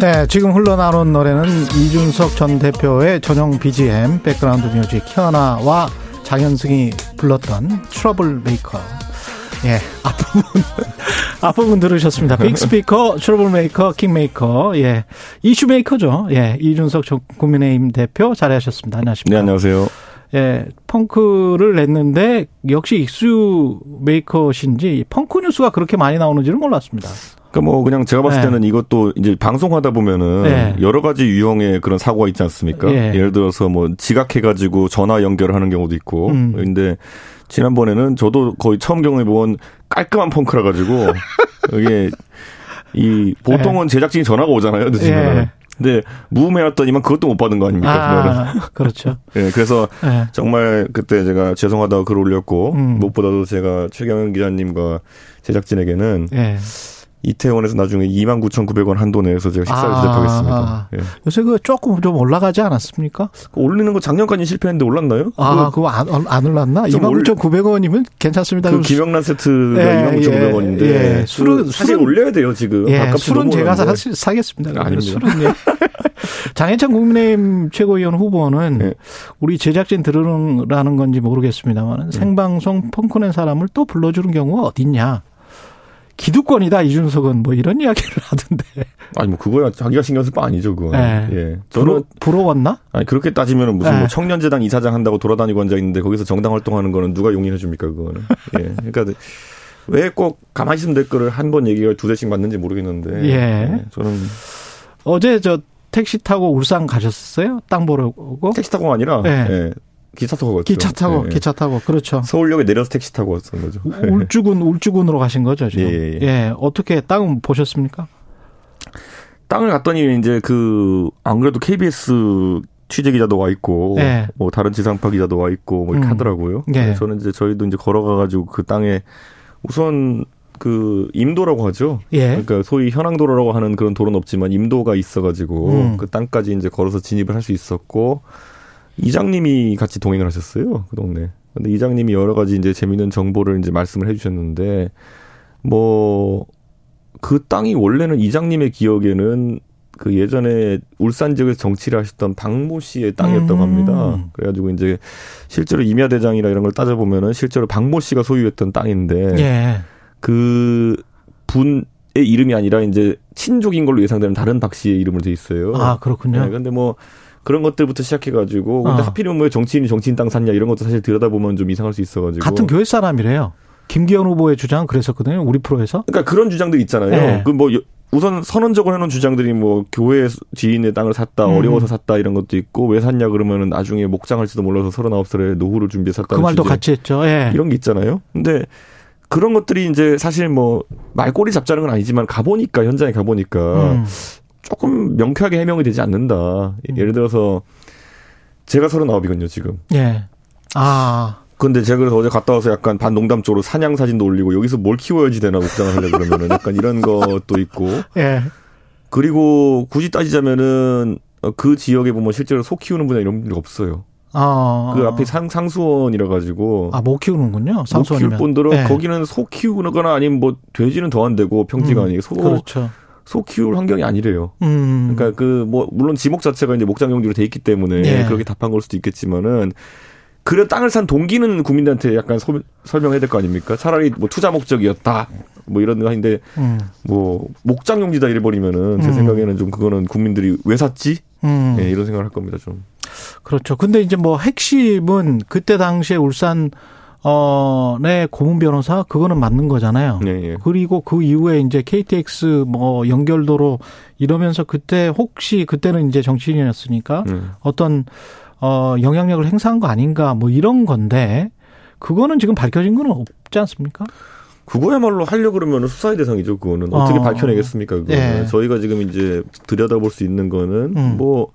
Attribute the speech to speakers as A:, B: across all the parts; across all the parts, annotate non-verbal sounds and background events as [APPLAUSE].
A: 네, 지금 흘러나오는 노래는 이준석 전 대표의 전용 BGM 백그라운드 뮤직 현아와 장현승이 불렀던 트러블 메이커. 예, 앞부분 앞부분 [LAUGHS] 들으셨습니다. big speaker, 트러블 메이커, 킹메이커. 예. 이슈 메이커죠. 예. 이준석 전 국민의힘 대표 잘하셨습니다. 안녕하십니까?
B: 네, 안녕하세요.
A: 예, 펑크를 냈는데 역시 이슈 메이커신지 펑크 뉴스가 그렇게 많이 나오는지는 몰랐습니다.
B: 그러니까 뭐 그냥 제가 봤을
A: 네.
B: 때는 이것도 이제 방송하다 보면은
A: 네.
B: 여러 가지 유형의 그런 사고가 있지 않습니까?
A: 예.
B: 예를 들어서 뭐 지각해가지고 전화 연결하는 경우도 있고.
A: 음.
B: 근데 지난번에는 저도 거의 처음 경험해본 깔끔한 펑크라 가지고 [LAUGHS] 이게 이 보통은 제작진이 전화가 오잖아요. 늦으면.
A: 예.
B: 근데 무음해놨더니만 그것도 못 받은 거 아닙니까?
A: 아, 그렇죠. [LAUGHS]
B: 예, 그래서
A: 예.
B: 정말 그때 제가 죄송하다고 글 올렸고
A: 음.
B: 무엇보다도 제가 최경영 기자님과 제작진에게는
A: 예.
B: 이태원에서 나중에 29,900원 한도 내에서 제가 식사를
A: 아,
B: 대접하겠습니다.
A: 아.
B: 예.
A: 요새 그 조금 좀 올라가지 않았습니까?
B: 올리는 거 작년까지 실패했는데 올랐나요?
A: 아,
B: 그,
A: 그거 안, 안 올랐나?
B: 좀
A: 29,900원이면 괜찮습니다.
B: 그 김영란 세트가
A: 예,
B: 29,900원인데
A: 예, 예. 술은-
B: 술은 사실
A: 술은-
B: 올려야 돼요 지금.
A: 예, 술은 제가 사. 사겠습니다. 그러면
B: 아닙니다.
A: 술은 예. [LAUGHS] 장해찬 국민의힘 최고위원 후보는
B: 예.
A: 우리 제작진 들으라는 건지 모르겠습니다만 생방송 펑크낸 사람을 또 불러주는 경우가 어딨냐. 기득권이다 이준석은 뭐 이런 이야기를 [LAUGHS] 하던데
B: 아니 뭐 그거야 자기가 신경 쓸 바 아니죠 그거.
A: 예.
B: 예.
A: 부러,
B: 저는
A: 부러 웠나?
B: 아니 그렇게 따지면 무슨
A: 예.
B: 뭐 청년재단 이사장 한다고 돌아다니고 앉아 있는데 거기서 정당 활동하는 거는 누가 용인해 줍니까 그거는. [LAUGHS] 예. 그러니까 왜 꼭 가만히 있으면 될 거를 한번 얘기가 두 대씩 맞는지 모르겠는데.
A: 예.
B: 저는
A: 어제 저 택시 타고 울산 가셨어요? 땅 보러 오고?
B: 택시 타고가 아니라
A: 예.
B: 예. 기차 타고 갔죠.
A: 기차 타고
B: 예.
A: 기차 타고 그렇죠.
B: 서울역에 내려서 택시 타고 왔던 거죠.
A: 울주군 울주군으로 가신 거죠 지금.
B: 예, 예.
A: 어떻게 땅 보셨습니까?
B: 땅을 갔더니 이제 그 안 그래도 KBS 취재 기자도 와 있고
A: 예.
B: 뭐 다른 지상파 기자도 와 있고 뭐 이렇게
A: 음.
B: 하더라고요.
A: 예.
B: 저는 이제 저희도 이제 걸어가 가지고 그 땅에 우선 그 임도라고 하죠.
A: 예.
B: 그러니까 소위 현황도로라고 하는 그런 도로는 없지만 임도가 있어 가지고
A: 음.
B: 그 땅까지 이제 걸어서 진입을 할 수 있었고 이장님이 같이 동행을 하셨어요 그 동네. 근데 이장님이 여러 가지 이제 재미있는 정보를 이제 말씀을 해주셨는데 뭐 그 땅이 원래는 이장님의 기억에는 그 예전에 울산 지역에서 정치를 하셨던 박모 씨의 땅이었다고
A: 음.
B: 합니다. 그래가지고 이제 실제로 임야 대장이라 이런 걸 따져보면은 실제로 박모 씨가 소유했던 땅인데
A: 예.
B: 그 분의 이름이 아니라 이제 친족인 걸로 예상되는 다른 박 씨의 이름으로 돼 있어요.
A: 아 그렇군요.
B: 네, 근데 뭐 그런 것들부터 시작해가지고 근데
A: 어.
B: 하필이면 왜 정치인이 정치인 땅 샀냐 이런 것도 사실 들여다보면 좀 이상할 수 있어가지고
A: 같은 교회 사람이래요. 김기현 후보의 주장은 그랬었거든요. 우리 프로에서.
B: 그러니까 그런 주장들 있잖아요.
A: 네.
B: 그뭐 우선 선언적으로 해놓은 주장들이 뭐 교회 지인의 땅을 샀다
A: 음.
B: 어려워서 샀다 이런 것도 있고 왜 샀냐 그러면은 나중에 목장할지도 몰라서 39살에 노후를 준비해 샀다
A: 그 말도 같이 했죠. 예.
B: 이런 게 있잖아요. 근데 그런 것들이 이제 사실 뭐 말꼬리 잡자는 건 아니지만 가보니까 현장에 가보니까
A: 음.
B: 조금 명쾌하게 해명이 되지 않는다. 예를 들어서 제가 서른아홉이거든요 지금.
A: 예. 아.
B: 근데 제가 그래서 어제 갔다 와서 약간 반 농담적으로 사냥 사진도 올리고 여기서 뭘 키워야지 되나 목장을 하려 그러면은 약간 이런 것도 있고
A: 예.
B: 그리고 굳이 따지자면은 어, 그 지역에 보면 실제로 소 키우는 분야 이런 분들이 없어요.
A: 어.
B: 그 앞에 상, 상수원이라 가지고
A: 아, 못 키우는군요.
B: 못 키울
A: 상수원이면.
B: 분들은
A: 예.
B: 거기는 소 키우거나 아니면 뭐 돼지는 더 안 되고 평지가
A: 음,
B: 아니고 소,
A: 그렇죠.
B: 소 키울 환경이 아니래요.
A: 음.
B: 그러니까 그 뭐 물론 지목 자체가 이제 목장 용지로 돼 있기 때문에
A: 예.
B: 그렇게 답한 걸 수도 있겠지만은 그래 땅을 산 동기는 국민들한테 약간 소- 설명해야 될 거 아닙니까? 차라리 뭐 투자 목적이었다. 뭐 이런 거 하는데
A: 음.
B: 뭐 목장 용지다 이래 버리면은 제
A: 음.
B: 생각에는 좀 그거는 국민들이 왜 샀지?
A: 음.
B: 예, 이런 생각을 할 겁니다, 좀.
A: 그렇죠. 근데 이제 뭐 핵심은 그때 당시에 울산 어내 고문 변호사 그거는 맞는 거잖아요.
B: 네, 예.
A: 그리고 그 이후에 이제 KTX 뭐 연결도로 이러면서 그때 혹시 그때는 이제 정치인이었으니까
B: 음.
A: 어떤 어 영향력을 행사한 거 아닌가 뭐 이런 건데 그거는 지금 밝혀진 건 없지 않습니까?
B: 그거야말로 하려 그러면 수사의 대상이죠. 그거는 어떻게
A: 어.
B: 밝혀내겠습니까? 그거는
A: 예.
B: 저희가 지금 이제 들여다볼 수 있는 거는
A: 음.
B: 뭐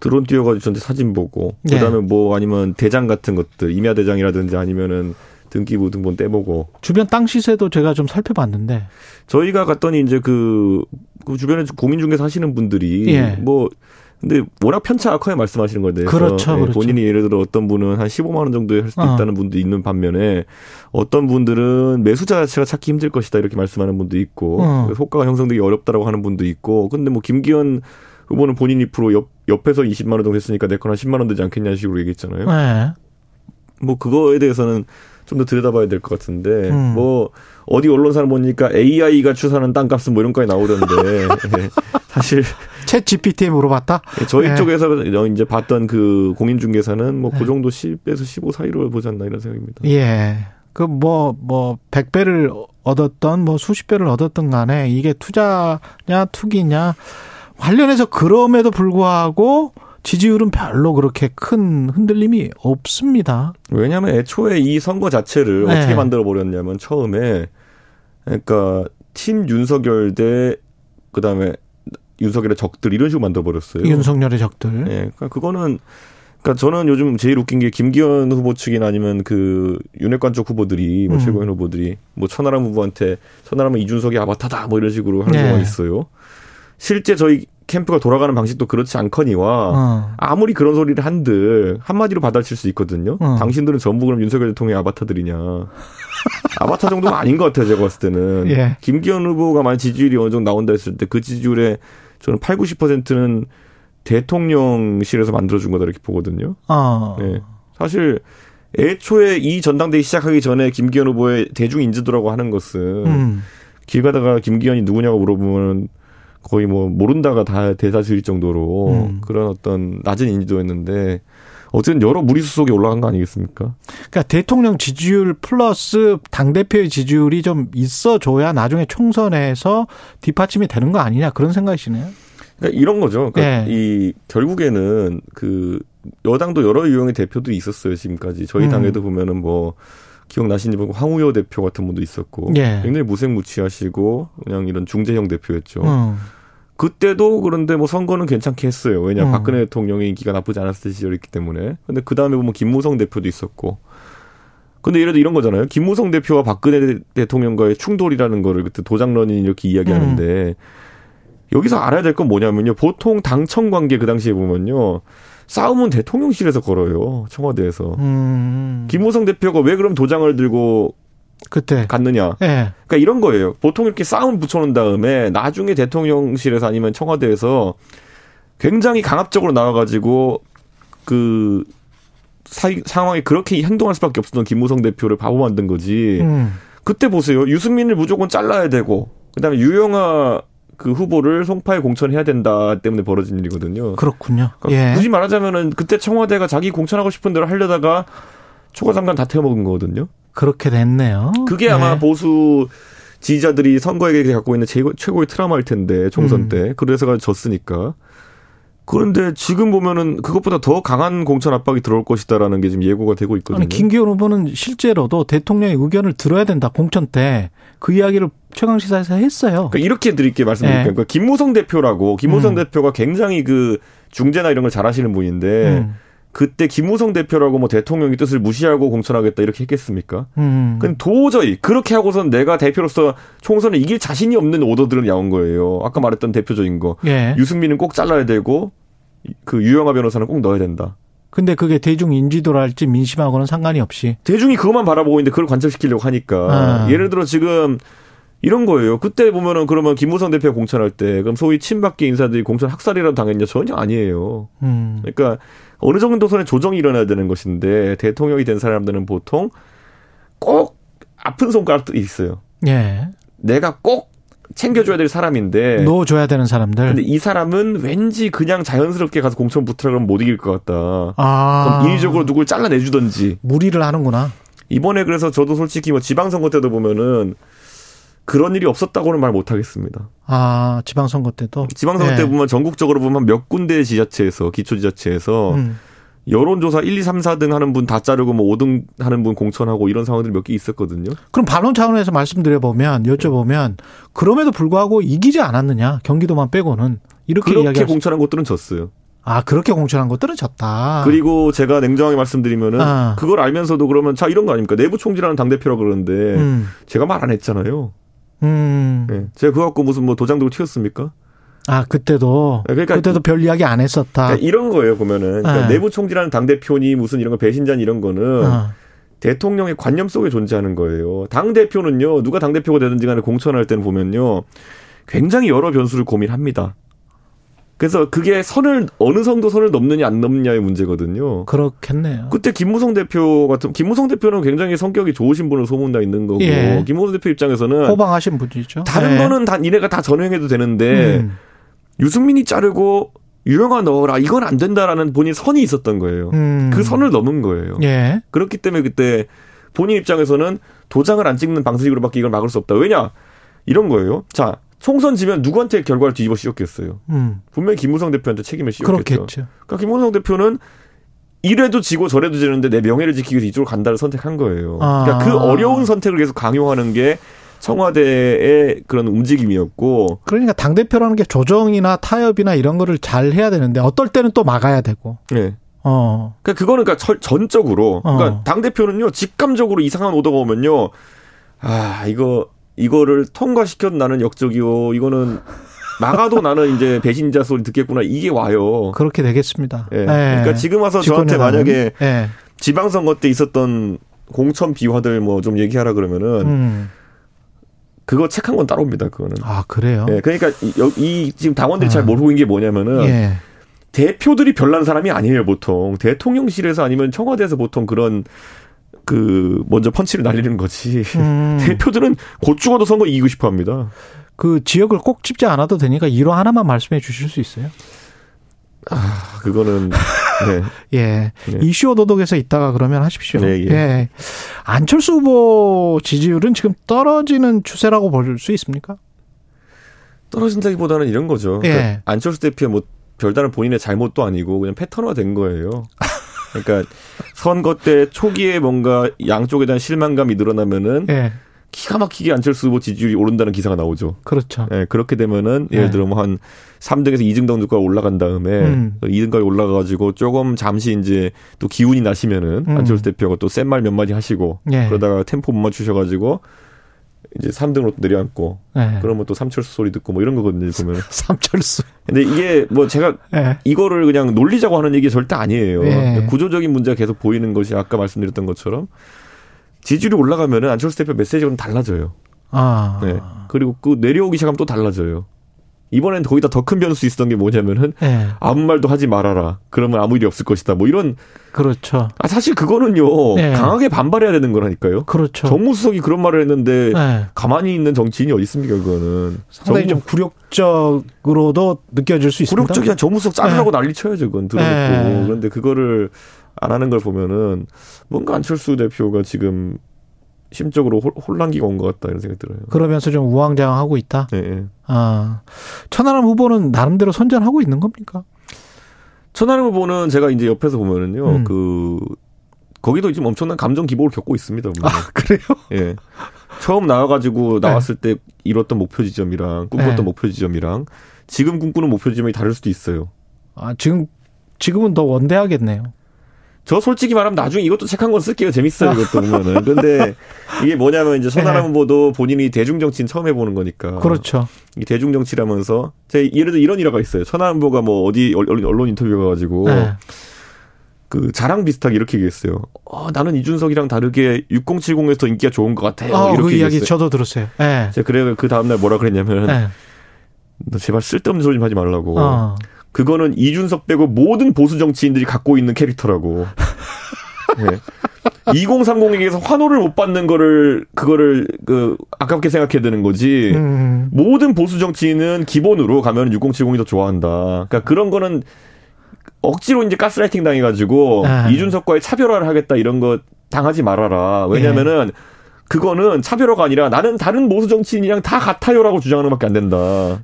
B: 드론 띄워가지고 전체 사진 보고
A: 예.
B: 그다음에 뭐 아니면 대장 같은 것들 임야 대장이라든지 아니면은 등기부 등본 떼보고
A: 주변 땅 시세도 제가 좀 살펴봤는데
B: 저희가 갔더니 이제 그, 그 주변에 공인중개사 하시는 분들이
A: 예.
B: 뭐 근데 워낙 편차악하게 말씀하시는 건데
A: 그렇죠, 그렇죠.
B: 본인이 예를 들어 어떤 분은 한 15만 원 정도에 할 수도
A: 어.
B: 있다는 분도 있는 반면에 어떤 분들은 매수자 자체가 찾기 힘들 것이다 이렇게 말씀하는 분도 있고
A: 어.
B: 그래서 호가가 형성되기 어렵다라고 하는 분도 있고 근데 뭐 김기현 후보는 본인 입으로 옆, 옆에서 20만 원 정도 했으니까 내건한 10만 원 되지 않겠냐는 식으로 얘기했잖아요.
A: 네.
B: 뭐 그거에 대해서는 좀 더 들여다봐야 될 것 같은데
A: 음.
B: 뭐 어디 언론사를 보니까 AI가 추산한 땅값은 뭐 이런 거까지 나오던데 [LAUGHS] 예. 사실
A: 챗 GPT에 물어봤다.
B: 저희
A: 네.
B: 쪽에서 이제 봤던 그 공인중개사는 뭐그
A: 네.
B: 정도 10에서 15 사이로 보지 않나 이런 생각입니다.
A: 예. 그 뭐 뭐 100배를 얻었던 뭐 수십 배를 얻었던 간에 이게 투자냐 투기냐 관련해서 그럼에도 불구하고 지지율은 별로 그렇게 큰 흔들림이 없습니다.
B: 왜냐하면 애초에 이 선거 자체를
A: 네.
B: 어떻게 만들어 버렸냐면 처음에 그러니까 팀 윤석열 대 그다음에 윤석열의 적들 이런 식으로 만들어 버렸어요.
A: 윤석열의 적들.
B: 예, 그러니까 그거는 그러니까 저는 요즘 제일 웃긴 게 김기현 후보 측이나 아니면 그 윤핵관 쪽 후보들이 뭐
A: 음.
B: 최고위원 후보들이 뭐 천하람 후보한테 천하람은 이준석이 아바타다 뭐 이런 식으로 하는
A: 네.
B: 경우가 있어요. 실제 저희 캠프가 돌아가는 방식도 그렇지 않거니와
A: 어.
B: 아무리 그런 소리를 한들 한마디로 받아칠 수 있거든요.
A: 어.
B: 당신들은 전부 그럼 윤석열 대통령의 아바타들이냐. 아바타 정도는 아닌 것 같아요. 제가 봤을 때는.
A: 예.
B: 김기현 후보가 만약 지지율이 어느 정도 나온다 했을 때 그 지지율에 저는 8, 90%는 대통령실에서 만들어준 거다 이렇게 보거든요.
A: 어.
B: 네. 사실 애초에 이 전당대회 시작하기 전에 김기현 후보의 대중 인지도라고 하는 것은
A: 음.
B: 길 가다가 김기현이 누구냐고 물어보면 거의 뭐 모른다가 다 대사주일 정도로
A: 음.
B: 그런 어떤 낮은 인지도였는데 어쨌든 여러 무리수 속에 올라간 거 아니겠습니까?
A: 그러니까 대통령 지지율 플러스 당 대표의 지지율이 좀 있어줘야 나중에 총선에서 뒷받침이 되는 거 아니냐 그런 생각이시네요.
B: 그러니까 이런 거죠. 그러니까
A: 네.
B: 이 결국에는 그 여당도 여러 유형의 대표들이 있었어요 지금까지 저희
A: 음.
B: 당에도 보면은 뭐 기억나시는지 모르고 황우여 대표 같은 분도 있었고
A: 예.
B: 굉장히 무색무취하시고 그냥 이런 중재형 대표였죠.
A: 음.
B: 그때도 그런데 뭐 선거는 괜찮게 했어요. 왜냐
A: 음.
B: 박근혜 대통령의 인기가 나쁘지 않았을 시절이기 때문에. 근데 그 다음에 보면 김무성 대표도 있었고. 근데 예를 들어 이런 거잖아요. 김무성 대표와 박근혜 대통령과의 충돌이라는 거를 그때 도장런이 이렇게 이야기하는데
A: 음.
B: 여기서 알아야 될 건 뭐냐면요. 보통 당청 관계 그 당시에 보면요. 싸움은 대통령실에서 걸어요. 청와대에서.
A: 음.
B: 김무성 대표가 왜 그럼 도장을 들고
A: 그때.
B: 갔느냐.
A: 예.
B: 그러니까 이런 거예요. 보통 이렇게 싸움 붙여놓은 다음에 나중에 대통령실에서 아니면 청와대에서 굉장히 강압적으로 나와가지고 그 사, 상황이 그렇게 행동할 수밖에 없었던 김무성 대표를 바보 만든 거지.
A: 음.
B: 그때 보세요. 유승민을 무조건 잘라야 되고 그다음에 유영아 그 후보를 송파에 공천해야 된다 때문에 벌어진 일이거든요.
A: 그렇군요.
B: 그러니까
A: 예.
B: 굳이 말하자면은 그때 청와대가 자기 공천하고 싶은 대로 하려다가 초과 장관 다 태워먹은 거거든요.
A: 그렇게 됐네요.
B: 그게 아마
A: 예.
B: 보수 지지자들이 선거에 갖고 있는 최고, 최고의 트라우마일 텐데 총선
A: 음.
B: 때 그래서가 졌으니까 그런데 지금 보면은 그것보다 더 강한 공천 압박이 들어올 것이다라는 게 지금 예고가 되고 있거든요.
A: 아니 김기현 후보는 실제로도 대통령의 의견을 들어야 된다 공천 때 그 이야기를 최강 시사에서 했어요.
B: 그러니까 이렇게 드릴게 말씀드릴게요.
A: 예.
B: 그러니까 김무성 대표라고 김무성
A: 음.
B: 대표가 굉장히 그 중재나 이런 걸 잘하시는 분인데
A: 음.
B: 그때 김무성 대표라고 뭐 대통령의 뜻을 무시하고 공천하겠다 이렇게 했겠습니까?
A: 음.
B: 그건 도저히 그렇게 하고선 내가 대표로서 총선을 이길 자신이 없는 오더들은 나온 거예요. 아까 말했던 대표적인 거.
A: 예.
B: 유승민은 꼭 잘라야 되고 그 유영아 변호사는 꼭 넣어야 된다.
A: 근데 그게 대중 인지도랄지 민심하고는 상관이 없이
B: 대중이 그것만 바라보고 있는데 그걸 관철시키려고 하니까
A: 아.
B: 예를 들어 지금 이런 거예요. 그때 보면은 그러면 김무성 대표 공천할 때 그럼 소위 친박계 인사들이 공천 학살이라도 당했냐 전혀 아니에요.
A: 음.
B: 그러니까 어느 정도 선의 조정이 일어나야 되는 것인데 대통령이 된 사람들은 보통 꼭 아픈 손가락들이 있어요.
A: 예.
B: 내가 꼭 챙겨줘야 될 사람인데
A: 넣어줘야 되는 사람들.
B: 네. 근데 이 사람은 왠지 그냥 자연스럽게 가서 공천 붙으라 그러면 못 이길 것 같다.
A: 아.
B: 그럼 인위적으로 누굴 잘라내주든지.
A: 무리를 하는구나.
B: 이번에 그래서 저도 솔직히 뭐 지방선거 때도 보면은 그런 일이 없었다고는 말 못하겠습니다.
A: 아 지방선거 때도.
B: 지방선거
A: 예.
B: 때 보면 전국적으로 보면 몇 군데 지자체에서 기초지자체에서
A: 음.
B: 여론조사 1, 2, 3, 4등 하는 분 다 자르고 뭐 5등 하는 분 공천하고 이런 상황들이 몇 개 있었거든요.
A: 그럼 반론 차원에서 말씀드려 보면 여쭤보면 그럼에도 불구하고 이기지 않았느냐 경기도만 빼고는 이렇게
B: 그렇게 공천한 것들은 졌어요.
A: 아 그렇게 공천한 것들은 졌다.
B: 그리고 제가 냉정하게 말씀드리면은
A: 아.
B: 그걸 알면서도 그러면 자 이런 거 아닙니까? 내부 총질하는 당 대표라 그러는데
A: 음,
B: 제가 말 안 했잖아요.
A: 음.
B: 예. 제가 그거 갖고 무슨 뭐 도장 들고 튀었습니까?
A: 아 그때도
B: 네, 그러니까
A: 그때도 별 이야기 안 했었다.
B: 그러니까 이런 거예요 보면은 그러니까
A: 아.
B: 내부 총질하는 당 대표니 무슨 이런 거 배신자니 이런 거는
A: 어.
B: 대통령의 관념 속에 존재하는 거예요. 당 대표는요 누가 당 대표가 되든지 간에 공천할 때는 보면요 굉장히 여러 변수를 고민합니다. 그래서 그게 선을 어느 정도 선을 넘느냐 안 넘느냐의 문제거든요.
A: 그렇겠네요.
B: 그때 김무성 대표 같은 김무성 대표는 굉장히 성격이 좋으신 분으로 소문나 있는 거고
A: 예.
B: 김무성 대표 입장에서는
A: 호방하신 분이죠.
B: 다른
A: 네.
B: 거는 다 니네가 다 전횡해도 되는데
A: 음,
B: 유승민이 자르고 유영아 넣어라 이건 안 된다라는 본인 선이 있었던 거예요.
A: 음.
B: 그 선을 넘은 거예요.
A: 예.
B: 그렇기 때문에 그때 본인 입장에서는 도장을 안 찍는 방식으로밖에 이걸 막을 수 없다. 왜냐 이런 거예요. 자 총선 지면 누구한테 결과를 뒤집어 씌웠겠어요.
A: 음.
B: 분명히 김무성 대표한테 책임을 씌웠겠죠.
A: 그렇겠죠.
B: 그러니까 김무성 대표는 이래도 지고 저래도 지는데 내 명예를 지키기 위해서 이쪽으로 간다를 선택한 거예요.
A: 아.
B: 그러니까 그 어려운 선택을 계속 강요하는 게 청와대의 그런 움직임이었고
A: 그러니까 당 대표라는 게 조정이나 타협이나 이런 거를 잘 해야 되는데 어떨 때는 또 막아야 되고.
B: 네.
A: 어.
B: 그러니까 그거는 그러니까 절- 전적으로 그러니까
A: 어.
B: 당 대표는요 직감적으로 이상한 오더가 오면요 아 이거 이거를 통과시켜도 나는 역적이요 이거는 막아도 나는 이제 배신자 소리 듣겠구나 이게 와요.
A: 그렇게 되겠습니다.
B: 예. 그러니까 지금 와서 저한테. 만약에
A: 예.
B: 지방선거 때 있었던 공천 비화들 뭐 좀 얘기하라 그러면은
A: 음.
B: 그거 책 한 권 따로입니다. 그거는.
A: 아 그래요.
B: 예, 그러니까 이, 여- 이 지금 당원들이 잘
A: 아.
B: 모르고 있는 게 뭐냐면은
A: 예.
B: 대표들이 별난 사람이 아니에요 보통 대통령실에서 아니면 청와대에서 보통 그런 그 먼저 펀치를 날리는 거지.
A: 음. [LAUGHS]
B: 대표들은 곧 죽어도 선거 이기고 싶어 합니다.
A: 그 지역을 꼭 찝지 않아도 되니까 일화 하나만 말씀해 주실 수 있어요?
B: 아, 그거는 네. [LAUGHS]
A: 예.
B: 네.
A: 이슈 오도독에서 있다가 그러면 하십시오.
B: 네, 예.
A: 안철수 후보 지지율은 지금 떨어지는 추세라고 볼 수 있습니까?
B: 떨어진다기보다는 이런 거죠.
A: 예.
B: 그러니까 안철수 대표의 뭐 별다른 본인의 잘못도 아니고 그냥 패턴화 된 거예요. [LAUGHS] 그러니까 선거 때 초기에 뭔가 양쪽에 대한 실망감이 늘어나면은
A: 예.
B: 기가 막히게 안철수 후보 지지율이 오른다는 기사가 나오죠.
A: 그렇죠.
B: 예, 그렇게 되면은 예를
A: 네.
B: 들어 뭐 한 3등에서 2등 정도가 올라간 다음에
A: 음.
B: 2등까지 올라가가지고 조금 잠시 이제 또 기운이 나시면은
A: 음.
B: 안철수 대표가 또 센 말 몇 마디 하시고
A: 예.
B: 그러다가 템포 못 맞추셔가지고 이제 3등으로 내려앉고
A: 예.
B: 그러면 또 삼철수 소리 듣고 뭐 이런 거거든요 보면. [LAUGHS]
A: 삼철수.
B: 근데 이게 뭐 제가
A: 예.
B: 이거를 그냥 놀리자고 하는 얘기 절대 아니에요.
A: 예.
B: 구조적인 문제가 계속 보이는 것이 아까 말씀드렸던 것처럼 지지율이 올라가면은 안철수 대표 메시지가 좀 달라져요.
A: 아.
B: 네. 그리고 그 내려오기 시작하면 또 달라져요. 이번엔 거기다 더 큰 변수 있었던 게 뭐냐면은
A: 예.
B: 아무 말도 하지 말아라. 그러면 아무 일이 없을 것이다. 뭐 이런
A: 그렇죠.
B: 아 사실 그거는요
A: 네.
B: 강하게 반발해야 되는 거라니까요.
A: 그렇죠.
B: 정무수석이 그런 말을 했는데
A: 예.
B: 가만히 있는 정치인이 어디 있습니까 그거는.
A: 상당히 좀
B: 정무-
A: 굴욕적으로도 느껴질 수 있습니다.
B: 굴욕적이야 정무수석 자르라고 난리 쳐야죠 그건 들어놓고.
A: 네.
B: 그런데 그거를 안 하는 걸 보면은 뭔가 안철수 대표가 지금 심적으로 홀- 혼란기가 온 것 같다 이런 생각이 들어요.
A: 그러면서 좀 우왕좌왕하고 있다.
B: 예, 예.
A: 아. 천하람 후보는 나름대로 선전하고 있는 겁니까?
B: 천하람 후보는 제가 이제 옆에서 보면은요,
A: 음.
B: 그, 거기도 지금 엄청난 감정 기복을 겪고 있습니다.
A: 아, 그래요?
B: 예. 처음 나와가지고 나왔을 때 이뤘던 목표 지점이랑 꿈꿨던
A: 네.
B: 목표 지점이랑 지금 꿈꾸는 목표 지점이 다를 수도 있어요.
A: 아, 지금, 지금은 더 원대하겠네요.
B: 저 솔직히 말하면 나중에 이것도 책 한 권 쓸게요. 재밌어요. 이것도 보면은. 근데 이게 뭐냐면 이제 천하람
A: 네.
B: 후보도 본인이 대중정치는 처음 해보는 거니까.
A: 그렇죠.
B: 이 대중정치라면서 제 예를 들어 이런 일화가 있어요. 천하람 후보가 뭐 어디 언론, 인터뷰 가가지고
A: 네.
B: 그 자랑 비슷하게 이렇게 얘기했어요. 어, 나는 이준석이랑 다르게 6070에서 더 인기가 좋은 것 같아요.
A: 아,
B: 이렇게
A: 그 이야기
B: 얘기했어요.
A: 저도 들었어요. 예.
B: 제가 그래 그 다음 날 뭐라 그랬냐면
A: 예.
B: 너 제발 쓸데없는 소리 좀 하지 말라고.
A: 어.
B: 그거는 이준석 빼고 모든 보수 정치인들이 갖고 있는 캐릭터라고. [LAUGHS] 네. 2030에게서 환호를 못 받는 거를 그거를 그 아깝게 생각해야 되는 거지.
A: 음.
B: 모든 보수 정치인은 기본으로 가면 6070이 더 좋아한다. 그러니까 그런 거는 억지로 이제 가스라이팅 당해가지고
A: 아.
B: 이준석과의 차별화를 하겠다 이런 거 당하지 말아라. 왜냐면은 그거는 차별화가 아니라 나는 다른 보수 정치인이랑 다 같아요라고 주장하는 것밖에 안 된다.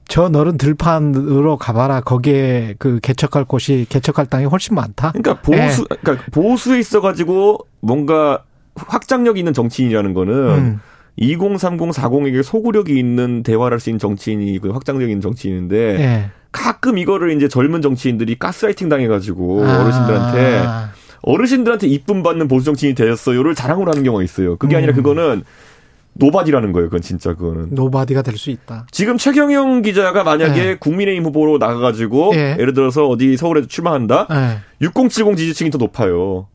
A: 저 너른 들판으로 가봐라. 거기에 그 개척할 곳이 개척할 땅이 훨씬 많다.
B: 그러니까 보수,
A: 예.
B: 그러니까 보수에 있어 가지고 뭔가 확장력 있는 정치인이라는 거는
A: 음.
B: 2030, 40에게 소구력이 있는 대화를 할 수 있는 정치인이 그 확장력 있는 정치인인데
A: 예.
B: 가끔 이거를 이제 젊은 정치인들이 가스라이팅 당해가지고
A: 아.
B: 어르신들한테 어르신들한테 이쁨 받는 보수 정치인이 되었어요를 자랑을 하는 경우가 있어요. 그게 아니라
A: 음.
B: 그거는 nobody라는 거예요. 그건 진짜 그거는.
A: nobody가 될 수 있다.
B: 지금 최경영 기자가 만약에
A: 네.
B: 국민의힘 후보로 나가가지고
A: 예.
B: 예를 들어서 어디 서울에서 출마한다.
A: 예.
B: 6070 지지층이 더 높아요.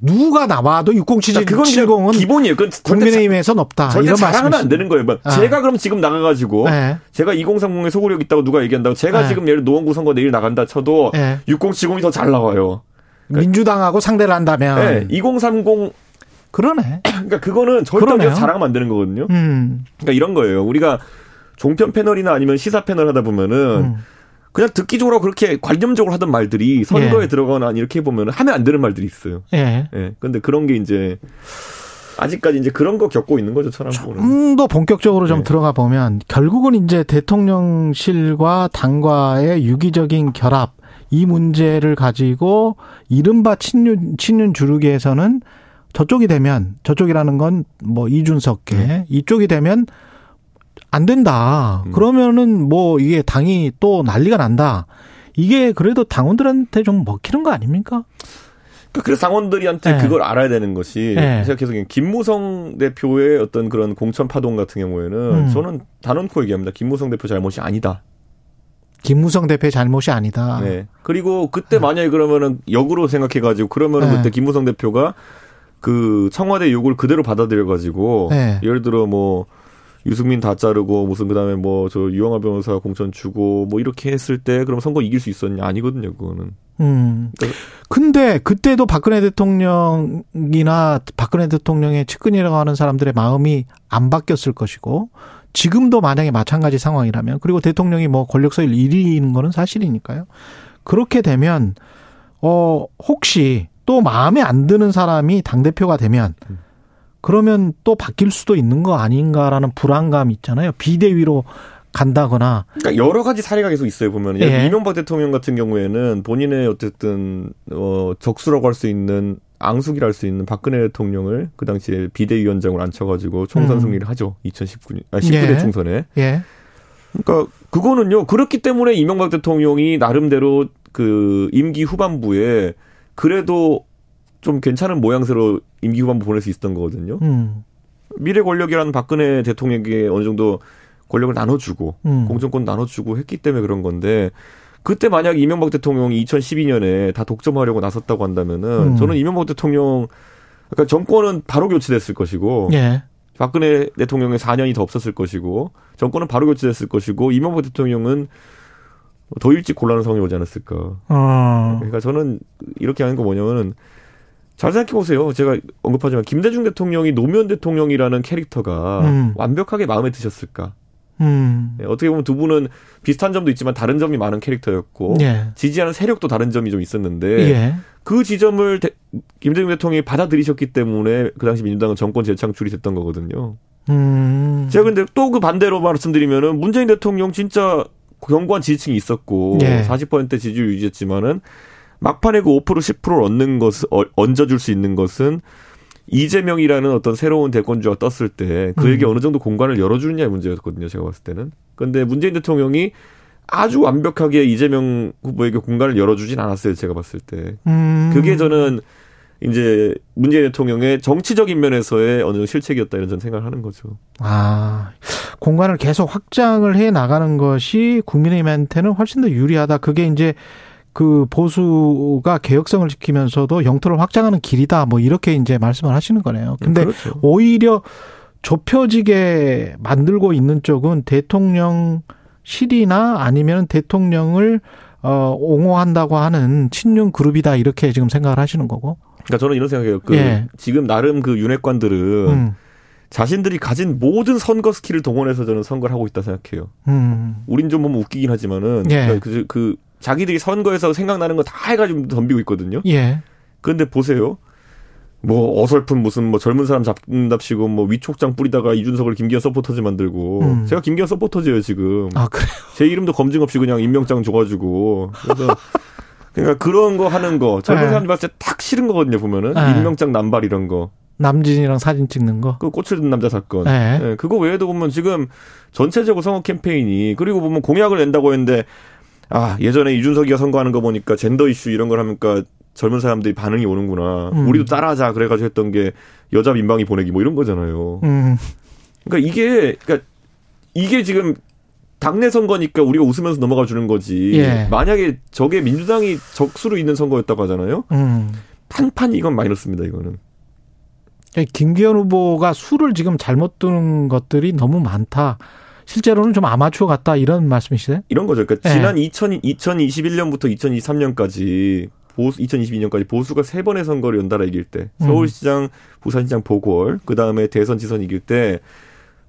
A: 누가 나와도
B: 그러니까
A: 6070은
B: 그건 그냥 기본이에요. 그건
A: 국민의힘에서 높다.
B: 절대
A: 이런
B: 자랑하면 안 되는 거예요. 막
A: 아.
B: 제가 그럼 지금 나가가지고
A: 예.
B: 제가 2030에 소구력 있다고 누가 얘기한다고 제가
A: 네.
B: 지금 예를 노원구 선거 내일 나간다 쳐도
A: 예.
B: 6070이 더 잘 나와요.
A: 민주당하고 상대를 한다면
B: 네, 2030
A: 그러네. [CLEARS THROAT]
B: 그러니까 그거는 절대 안 되는 거거든요.
A: 음.
B: 그러니까 이런 거예요. 우리가 종편 패널이나 아니면 시사 패널 하다 보면은
A: 음.
B: 그냥 듣기 좋으라고 그렇게 관념적으로 하던 말들이 선거에
A: 예.
B: 들어가거나 이렇게 보면 하면 안 되는 말들이 있어요.
A: 예.
B: 예. 근데 그런 게 이제 아직까지 이제 그런 거 겪고 있는 거죠, 사람들은.
A: 좀더 본격적으로 좀
B: 네.
A: 들어가 보면 결국은 이제 대통령실과 당과의 유기적인 결합 이 문제를 가지고 이른바 친윤 친윤 주류계에서는 저쪽이 되면 저쪽이라는 건 뭐 이준석계
B: 네.
A: 이쪽이 되면 안 된다.
B: 음.
A: 그러면은 뭐 이게 당이 또 난리가 난다. 이게 그래도 당원들한테 좀 먹히는 거 아닙니까?
B: 그래서 당원들이한테
A: 네.
B: 그걸 알아야 되는 것이
A: 네.
B: 제가 계속 김무성 대표의 어떤 그런 공천 파동 같은 경우에는
A: 음.
B: 저는 단언코 얘기합니다. 김무성 대표 잘못이 아니다.
A: 김무성 대표의 잘못이 아니다.
B: 네. 그리고 그때 만약에 그러면은 역으로 생각해가지고 그러면은
A: 네.
B: 그때 김무성 대표가 그 청와대 요구를 그대로 받아들여가지고
A: 네.
B: 예를 들어 뭐 유승민 다 자르고 무슨 그다음에 뭐 저 유영아 변호사 공천 주고 뭐 이렇게 했을 때 그럼 선거 이길 수 있었냐 아니거든요 그거는
A: 음.
B: 그러니까-
A: 근데 그때도 박근혜 대통령이나 박근혜 대통령의 측근이라고 하는 사람들의 마음이 안 바뀌었을 것이고 지금도 만약에 마찬가지 상황이라면 그리고 대통령이 뭐 권력서열 1위인 거는 사실이니까요. 그렇게 되면 어 혹시 또 마음에 안 드는 사람이 당 대표가 되면 그러면 또 바뀔 수도 있는 거 아닌가라는 불안감 있잖아요. 비대위로 간다거나
B: 그러니까 여러 가지 사례가 계속 있어요 보면
A: 예.
B: 예. 이명박 대통령 같은 경우에는 본인의 어쨌든 어 적수라고 할 수 있는 앙숙이라 할 수 있는 박근혜 대통령을 그 당시에 비대위원장으로 앉혀가지고 총선
A: 음.
B: 승리를 하죠 2019년 아 19대
A: 예.
B: 총선에
A: 예.
B: 그러니까 그거는요 그렇기 때문에 이명박 대통령이 나름대로 그 임기 후반부에 그래도 좀 괜찮은 모양새로 임기 후반부 보낼 수 있었던 거거든요.
A: 음.
B: 미래 권력이라는 박근혜 대통령에게 어느 정도 권력을 나눠주고
A: 음.
B: 공천권 나눠주고 했기 때문에 그런 건데 그때 만약 이명박 대통령이 2012년에 다 독점하려고 나섰다고 한다면은
A: 음.
B: 저는 이명박 대통령 그러니까 정권은 바로 교체됐을 것이고
A: 예.
B: 박근혜 대통령의 4년이 더 없었을 것이고 정권은 바로 교체됐을 것이고 이명박 대통령은 더 일찍 곤란한 상황이 오지 않았을까.
A: 어.
B: 그러니까 저는 이렇게 하는 거 뭐냐면은 잘 생각해 보세요. 제가 언급하지만 김대중 대통령이 노무현 대통령이라는 캐릭터가
A: 음.
B: 완벽하게 마음에 드셨을까?
A: 음.
B: 예, 어떻게 보면 두 분은 비슷한 점도 있지만 다른 점이 많은 캐릭터였고
A: 예.
B: 지지하는 세력도 다른 점이 좀 있었는데
A: 예.
B: 그 지점을 대- 김대중 대통령이 받아들이셨기 때문에 그 당시 민주당은 정권 재창출이 됐던 거거든요.
A: 음.
B: 제가 근데 또 그 반대로 말씀드리면은 문재인 대통령 진짜 견고한 지지층이 있었고
A: 예.
B: 40% 지지율 유지했지만은 막판에 그 5% 10%를 얻는 것을 어- 얹어줄 수 있는 것은 이재명이라는 어떤 새로운 대권주가 떴을 때 그에게
A: 음.
B: 어느 정도 공간을 열어주느냐의 문제였거든요. 제가 봤을 때는. 근데 문재인 대통령이 아주 완벽하게 이재명 후보에게 공간을 열어주진 않았어요. 제가 봤을 때.
A: 음.
B: 그게 저는 이제 문재인 대통령의 정치적인 면에서의 어느 정도 실책이었다 이런 생각을 하는 거죠.
A: 아, 공간을 계속 확장을 해 나가는 것이 국민의힘한테는 훨씬 더 유리하다. 그게 이제 그 보수가 개혁성을 지키면서도 영토를 확장하는 길이다. 뭐 이렇게 이제 말씀을 하시는 거네요. 근데
B: 그렇죠.
A: 오히려 좁혀지게 만들고 있는 쪽은 대통령실이나 아니면 대통령을 어 옹호한다고 하는 친윤 그룹이다 이렇게 지금 생각을 하시는 거고.
B: 그러니까 저는 이런 생각해요. 그
A: 예.
B: 지금 나름 그 윤핵관들은
A: 음.
B: 자신들이 가진 모든 선거 스킬을 동원해서 저는 선거를 하고 있다 생각해요.
A: 음.
B: 우린 좀 보면 웃기긴 하지만은
A: 예.
B: 그, 그 자기들이 선거에서 생각나는 거 다 해가지고 덤비고 있거든요.
A: 예.
B: 그런데 보세요. 뭐 어설픈 무슨 뭐 젊은 사람 잡는답시고 뭐 위촉장 뿌리다가 이준석을 김기현 서포터즈 만들고
A: 음.
B: 제가 김기현 서포터즈예요 지금
A: 아 그래요. [LAUGHS]
B: 제 이름도 검증 없이 그냥 임명장 줘가지고 그래서 그러니까 그런 거 하는 거 젊은
A: 네.
B: 사람들 봤을 때탁 싫은 거거든요 보면은
A: 네.
B: 임명장 남발 이런 거
A: 남진이랑 사진 찍는 거.
B: 그 꽃을 든 남자 사건.
A: 네.
B: 예, 그거 외에도 보면 지금 전체적으로 선거 캠페인이 그리고 보면 공약을 낸다고 했는데 아 예전에 이준석이가 선거하는 거 보니까 젠더 이슈 이런 걸 하니까 젊은 사람들이 반응이 오는구나.
A: 음.
B: 우리도 따라하자 그래가지고 했던 게 여자 민방위 보내기 뭐 이런 거잖아요.
A: 음.
B: 그러니까 이게 그러니까 이게 지금 당내 선거니까 우리가 웃으면서 넘어가 주는 거지.
A: 예.
B: 만약에 저게 민주당이 적수로 있는 선거였다고 하잖아요.
A: 음.
B: 판판 이건 마이너스입니다. 이거는.
A: 김기현 후보가 수를 지금 잘못 두는 것들이 너무 많다. 실제로는 좀 아마추어 같다 이런 말씀이시세요?
B: 이런 거죠. 그러니까
A: 네.
B: 지난 2000, 2021년부터 2023년까지 보수 2022년까지 보수가 세 번의 선거를 연달아 이길 때
A: 음.
B: 서울시장, 부산시장 보궐 그 다음에 대선 지선 이길 때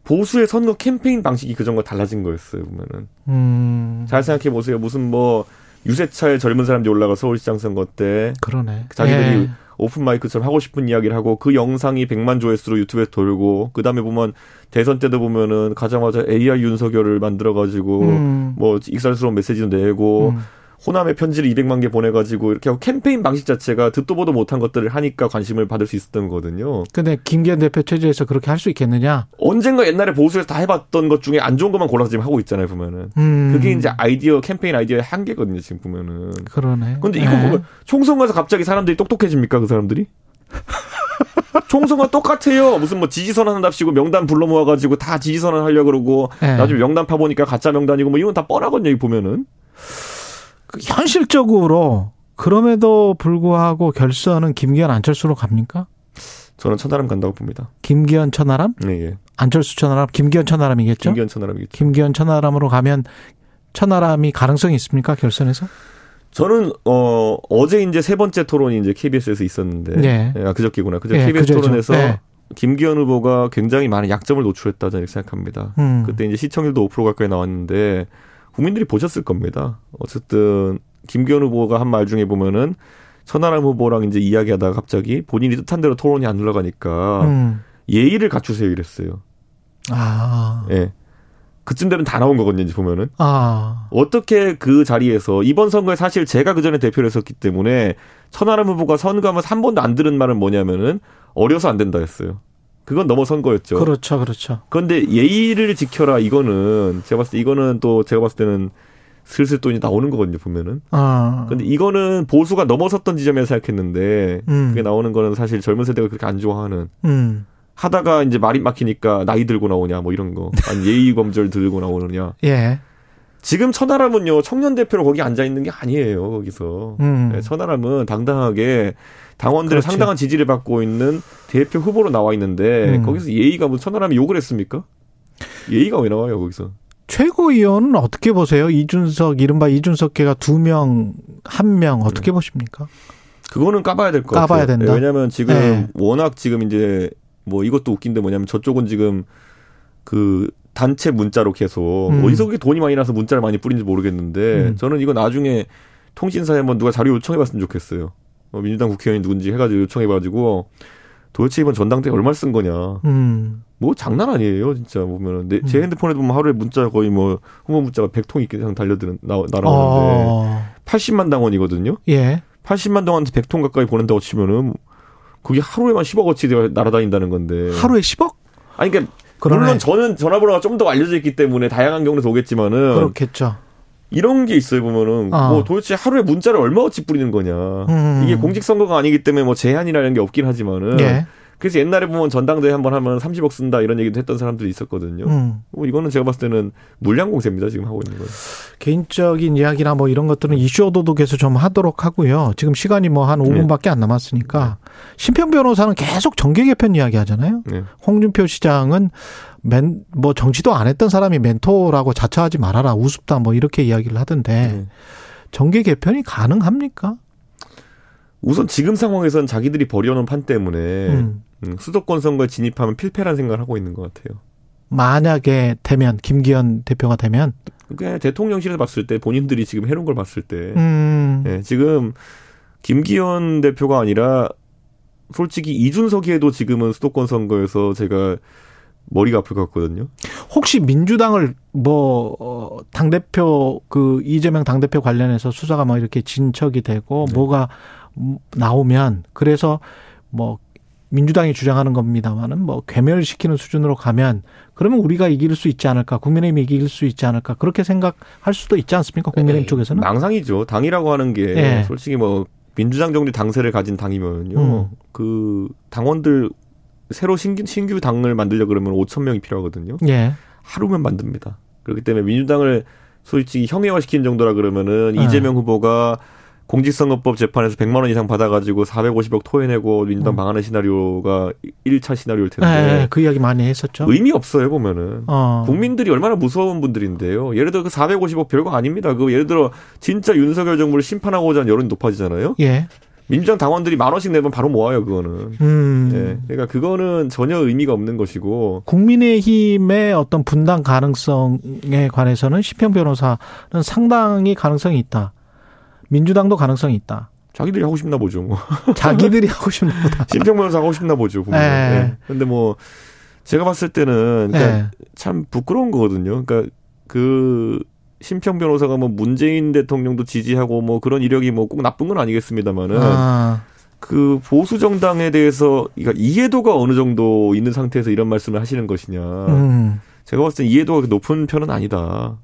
B: 보수의 선거 캠페인 방식이 그전과 달라진 거였어요 보면은
A: 음.
B: 잘 생각해 보세요. 무슨 뭐 유세차에 젊은 사람들이 올라가 서울시장 선거 때
A: 그러네.
B: 자기들이
A: 예.
B: 오픈 마이크처럼 하고 싶은 이야기를 하고 그 영상이 100만 조회수로 유튜브에 돌고 그다음에 보면 대선 때도 보면은 가자마자 AI 윤석열을 만들어 가지고
A: 음.
B: 뭐 익살스러운 메시지도 내고
A: 음.
B: 호남의 편지를 200만 개 보내가지고 이렇게 하고 캠페인 방식 자체가 듣도 보도 못한 것들을 하니까 관심을 받을 수 있었던 거거든요.
A: 근데 김기현 대표 체제에서 그렇게 할 수 있겠느냐?
B: 언젠가 옛날에 보수에서 다 해봤던 것 중에 안 좋은 것만 골라서 지금 하고 있잖아요, 보면은.
A: 음.
B: 그게 이제 아이디어, 캠페인 아이디어의 한계거든요, 지금 보면은.
A: 그러네.
B: 근데 이거
A: 예.
B: 보면 총선 가서 갑자기 사람들이 똑똑해집니까, 그 사람들이? [LAUGHS] 총선과 똑같아요. 무슨 뭐 지지선언 한답시고 명단 불러 모아가지고 다 지지선언 하려고 그러고
A: 예.
B: 나중에 명단 파보니까 가짜 명단이고 뭐 이건 다 뻔하거든요, 여기 보면은.
A: 그 현실적으로 그럼에도 불구하고 결선은 김기현 안철수로 갑니까?
B: 저는 천하람 간다고 봅니다.
A: 김기현 천하람?
B: 네, 예.
A: 안철수 천하람? 김기현 천하람이겠죠?
B: 김기현 천하람이겠죠.
A: 김기현 천하람으로 가면 천하람이 가능성이 있습니까? 결선에서?
B: 저는 어 어제 이제 세 번째 토론이 이제 KBS에서 있었는데
A: 네.
B: 아 그저께구나. 그저
A: 네,
B: KBS
A: 그저죠.
B: 토론에서
A: 네.
B: 김기현 후보가 굉장히 많은 약점을 노출했다 저는 생각합니다.
A: 음.
B: 그때 이제 시청률도 5% 가까이 나왔는데 국민들이 보셨을 겁니다. 어쨌든 김기현 후보가 한 말 중에 보면은 천하람 후보랑 이제 이야기하다가 갑자기 본인이 뜻한 대로 토론이 안 흘러가니까
A: 음.
B: 예의를 갖추세요 이랬어요.
A: 아.
B: 예. 그쯤 되면 다 나온 거거든요, 이제 보면은.
A: 아.
B: 어떻게 그 자리에서 이번 선거에 사실 제가 그 전에 대표를 했었기 때문에 천하람 후보가 선거하면서 한 번도 안 들은 말은 뭐냐면은 어려서 안 된다 했어요. 그건 넘어선 거였죠.
A: 그렇죠, 그렇죠.
B: 그런데 예의를 지켜라 이거는 제가 봤을 때 이거는 또 제가 봤을 때는 슬슬 또 이제 나오는 거거든요 보면은.
A: 아.
B: 근데 이거는 보수가 넘어섰던 지점에서 생각했는데
A: 음.
B: 그게 나오는 거는 사실 젊은 세대가 그렇게 안 좋아하는
A: 음.
B: 하다가 이제 말이 막히니까 나이 들고 나오냐 뭐 이런 거 아니 예의 범절 들고 나오느냐 [LAUGHS]
A: 예.
B: 지금 천하람은요 청년 대표로 거기 앉아 있는 게 아니에요 거기서
A: 음.
B: 네, 천하람은 당당하게 당원들의
A: 그렇지.
B: 상당한 지지를 받고 있는 대표 후보로 나와 있는데
A: 음.
B: 거기서 예의가 뭐 천하람이 욕을 했습니까? 예의가 왜 나와요 거기서?
A: 최고위원은 어떻게 보세요? 이준석, 이른바 이준석계가 두 명, 한 명, 어떻게 보십니까?
B: 그거는 까봐야 될 것 같아요.
A: 까봐야 된다.
B: 네, 왜냐하면 지금
A: 네.
B: 워낙 지금 이제 뭐 이것도 웃긴데 뭐냐면 저쪽은 지금 그 단체 문자로 계속
A: 음.
B: 어디서 그렇게 돈이 많이 나서 문자를 많이 뿌린지 모르겠는데
A: 음.
B: 저는 이거 나중에 통신사에 한번 누가 자료 요청해봤으면 좋겠어요. 어, 민주당 국회의원이 누군지 해가지고 요청해가지고 도대체 이번 전당대 얼마 쓸 거냐.
A: 음.
B: 뭐 장난 아니에요, 진짜 보면은. 내, 제
A: 음.
B: 핸드폰에 보면 하루에 문자 거의 뭐 홍보 문자가 100통 이상 달려드는 나, 날아오는데
A: 어.
B: 80만 당원이거든요.
A: 예.
B: 80만 동안 100통 가까이 보낸다고 치면은 그게 하루에만 10억 어치 날아다닌다는 건데.
A: 하루에 10억?
B: 아니 그러니까
A: 그러네.
B: 물론 저는 전화번호가 좀 더 알려져 있기 때문에 다양한 경로에서 오겠지만은
A: 그렇겠죠.
B: 이런 게 있어요 보면은
A: 아.
B: 뭐 도대체 하루에 문자를 얼마어치 뿌리는 거냐.
A: 음.
B: 이게 공직선거가 아니기 때문에 뭐 제한이라는 게 없긴 하지만은
A: 예.
B: 그래서 옛날에 보면 전당대회 한번 하면 30억 쓴다 이런 얘기도 했던 사람들이 있었거든요.
A: 음.
B: 뭐 이거는 제가 봤을 때는 물량 공세입니다 지금 하고 있는 거.
A: 개인적인 이야기나 뭐 이런 것들은 이슈 오도독에서 좀 하도록 하고요. 지금 시간이 뭐 한 5분밖에 안 남았으니까 심평 변호사는 계속 정계 개편 이야기 하잖아요.
B: 네.
A: 홍준표 시장은 맨, 뭐 정치도 안 했던 사람이 멘토라고 자처하지 말아라. 우습다. 뭐 이렇게 이야기를 하던데
B: 네.
A: 정계 개편이 가능합니까?
B: 우선 지금 상황에선 자기들이 벌여놓은 판 때문에
A: 음.
B: 음, 수도권 선거에 진입하면 필패라는 생각을 하고 있는 것 같아요.
A: 만약에 되면 김기현 대표가 되면
B: 그냥 대통령실에서 봤을 때 본인들이 지금 해놓은 걸 봤을 때
A: 음.
B: 예, 지금 김기현 대표가 아니라 솔직히 이준석이 해도 지금은 수도권 선거에서 제가 머리가 아플 것 같거든요.
A: 혹시 민주당을 뭐, 어, 당대표, 그, 이재명 당대표 관련해서 수사가 뭐 이렇게 진척이 되고,
B: 네.
A: 뭐가 음, 나오면, 그래서 뭐, 민주당이 주장하는 겁니다만은 뭐, 괴멸시키는 수준으로 가면, 그러면 우리가 이길 수 있지 않을까, 국민의힘이 이길 수 있지 않을까, 그렇게 생각할 수도 있지 않습니까? 국민의힘
B: 에이,
A: 쪽에서는?
B: 망상이죠. 당이라고 하는 게
A: 예.
B: 솔직히 뭐 민주당 정도 당세를 가진 당이면요.
A: 음.
B: 그 당원들 새로 신규, 신규 당을 만들려 그러면 5천 명이 필요하거든요.
A: 예.
B: 하루면 만듭니다. 그렇기 때문에 민주당을 솔직히 형해화시키는 정도라 그러면은
A: 네.
B: 이재명 후보가 공직선거법 재판에서 100만 원 이상 받아가지고 450억 토해내고 민주당
A: 음.
B: 망하는 시나리오가 1차 시나리오일 텐데
A: 예, 그 이야기 많이 했었죠.
B: 의미 없어요 보면은
A: 어.
B: 국민들이 얼마나 무서운 분들인데요. 예를 들어 그 450억 별거 아닙니다. 그 예를 들어 진짜 윤석열 정부를 심판하고자 하는 여론이 높아지잖아요.
A: 예.
B: 민주당 당원들이 만 원씩 내면 바로 모아요 그거는.
A: 음.
B: 예. 그러니까 그거는 전혀 의미가 없는 것이고
A: 국민의힘의 어떤 분당 가능성에 관해서는 시평 변호사는 상당히 가능성이 있다. 민주당도 가능성이 있다.
B: 자기들이 하고 싶나 보죠. 뭐. [LAUGHS]
A: 자기들이 하고 싶나 보다. [LAUGHS]
B: 심평 변호사 하고 싶나 보죠. 보면.
A: 예.
B: 예. 근데 뭐 제가 봤을 때는 그러니까
A: 예.
B: 참 부끄러운 거거든요. 그러니까 그 심평 변호사가 뭐 문재인 대통령도 지지하고 뭐 그런 이력이 뭐 꼭 나쁜 건 아니겠습니다만은
A: 아,
B: 그 보수 정당에 대해서 그러니까 이해도가 어느 정도 있는 상태에서 이런 말씀을 하시는 것이냐.
A: 음.
B: 제가 봤을 때 이해도가 높은 편은 아니다.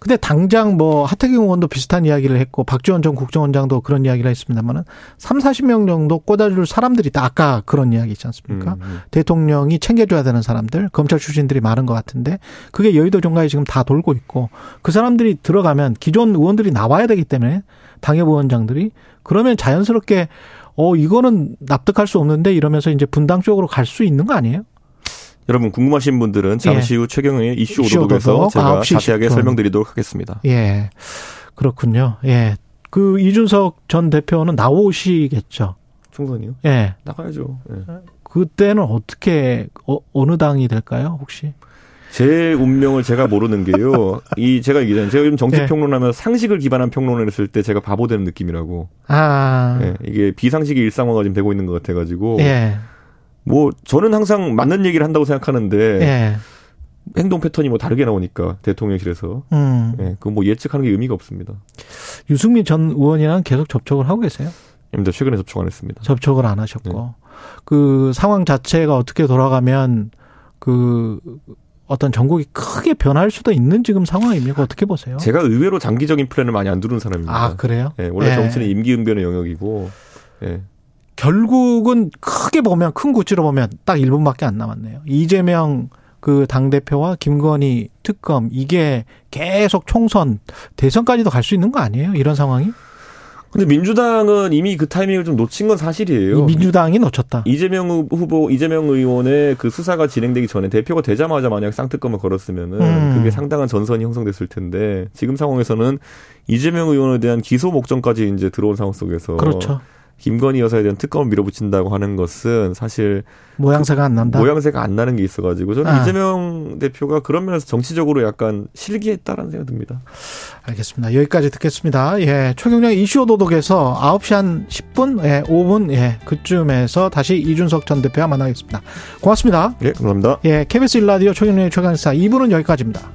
A: 근데 당장 뭐 하태경 의원도 비슷한 이야기를 했고 박지원 전 국정원장도 그런 이야기를 했습니다만은 3, 40명 정도 꽂아줄 사람들이 있다. 아까 그런 이야기 있지 않습니까?
B: 음, 음.
A: 대통령이 챙겨줘야 되는 사람들, 검찰 출신들이 많은 것 같은데 그게 여의도 종가에 지금 다 돌고 있고 그 사람들이 들어가면 기존 의원들이 나와야 되기 때문에 당협위원장들이 그러면 자연스럽게 어 이거는 납득할 수 없는데 이러면서 이제 분당 쪽으로 갈 수 있는 거 아니에요?
B: 여러분 궁금하신 분들은 잠시 후 최경영의 이슈
A: 예.
B: 오도독에서
A: 오도독
B: 제가
A: 9시
B: 자세하게
A: 10분.
B: 설명드리도록 하겠습니다.
A: 예. 그렇군요. 예. 그 이준석 전 대표는 나오시겠죠.
B: 총선이요?
A: 예.
B: 나가야죠. 예.
A: 그때는 어떻게 어, 어느 당이 될까요, 혹시?
B: 제 운명을 제가 모르는 게요. 이 제가 얘기잖아요. 제가 요즘 정치
A: 예.
B: 평론하면 상식을 기반한 평론을 했을 때 제가 바보 되는 느낌이라고.
A: 아.
B: 예, 이게 비상식이 일상화가 지금 되고 있는 것 같아 가지고.
A: 예.
B: 뭐 저는 항상 맞는 얘기를 한다고 생각하는데
A: 예.
B: 행동 패턴이 뭐 다르게 나오니까 대통령실에서.
A: 음.
B: 예, 그뭐 예측하는 게 의미가 없습니다.
A: 유승민 전 의원이랑 계속 접촉을 하고 계세요?
B: 입니다. 최근에 접촉 안 했습니다.
A: 접촉을 안 하셨고
B: 네.
A: 그 상황 자체가 어떻게 돌아가면 그 어떤 전국이 크게 변할 수도 있는 지금 상황입니까? 어떻게 보세요?
B: 제가 의외로 장기적인 플랜을 많이 안 두는 사람입니다.
A: 아 그래요?
B: 예, 원래
A: 예.
B: 정치는 임기응변의 영역이고. 예.
A: 결국은 크게 보면 큰 구찌로 보면 딱 1분밖에 안 남았네요. 이재명 그 당대표와 김건희 특검 이게 계속 총선 대선까지도 갈 수 있는 거 아니에요? 이런 상황이?
B: 근데 민주당은 이미 그 타이밍을 좀 놓친 건 사실이에요.
A: 이 민주당이 놓쳤다.
B: 이재명 후- 후보, 이재명 의원의 그 수사가 진행되기 전에 대표가 되자마자 만약 쌍특검을 걸었으면은
A: 음.
B: 그게 상당한 전선이 형성됐을 텐데 지금 상황에서는 이재명 의원에 대한 기소 목전까지 이제 들어온 상황 속에서
A: 그렇죠.
B: 김건희 여사에 대한 특검을 밀어붙인다고 하는 것은 사실
A: 모양새가 안 난다.
B: 모양새가 안 나는 게 있어가지고 저는
A: 아.
B: 이재명 대표가 그런 면에서 정치적으로 약간 실기했다라는 생각이 듭니다.
A: 알겠습니다. 여기까지 듣겠습니다. 예, 최경량 이슈 도독에서 9시 한 10분, 예, 5분, 예, 그쯤에서 다시 이준석 전 대표와 만나겠습니다. 고맙습니다.
B: 예, 감사합니다.
A: 예, KBS 일라디오 최경량의 최강사 2부는 여기까지입니다.